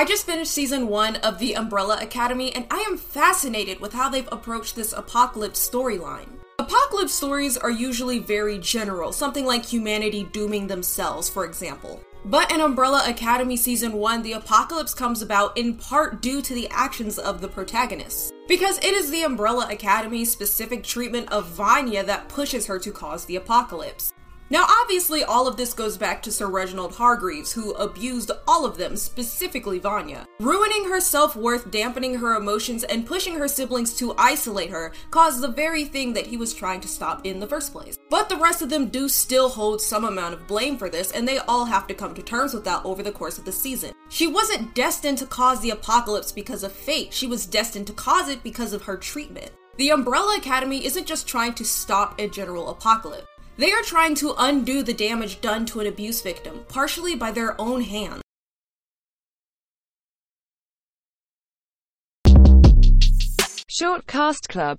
I just finished season one of The Umbrella Academy, and I am fascinated with how they've approached this apocalypse storyline. Apocalypse stories are usually very general, something like humanity dooming themselves, for example. But in Umbrella Academy Season 1, the apocalypse comes about in part due to the actions of the protagonists. Because it is the Umbrella Academy's specific treatment of Vanya that pushes her to cause the apocalypse. Now, obviously, all of this goes back to Sir Reginald Hargreaves, who abused all of them, specifically Vanya. Ruining her self worth, dampening her emotions, and pushing her siblings to isolate her caused the very thing that he was trying to stop in the first place. But the rest of them do still hold some amount of blame for this, and they all have to come to terms with that over the course of the season. She wasn't destined to cause the apocalypse because of fate, she was destined to cause it because of her treatment. The Umbrella Academy isn't just trying to stop a general apocalypse. They are trying to undo the damage done to an abuse victim, partially by their own hands. Short Cast Club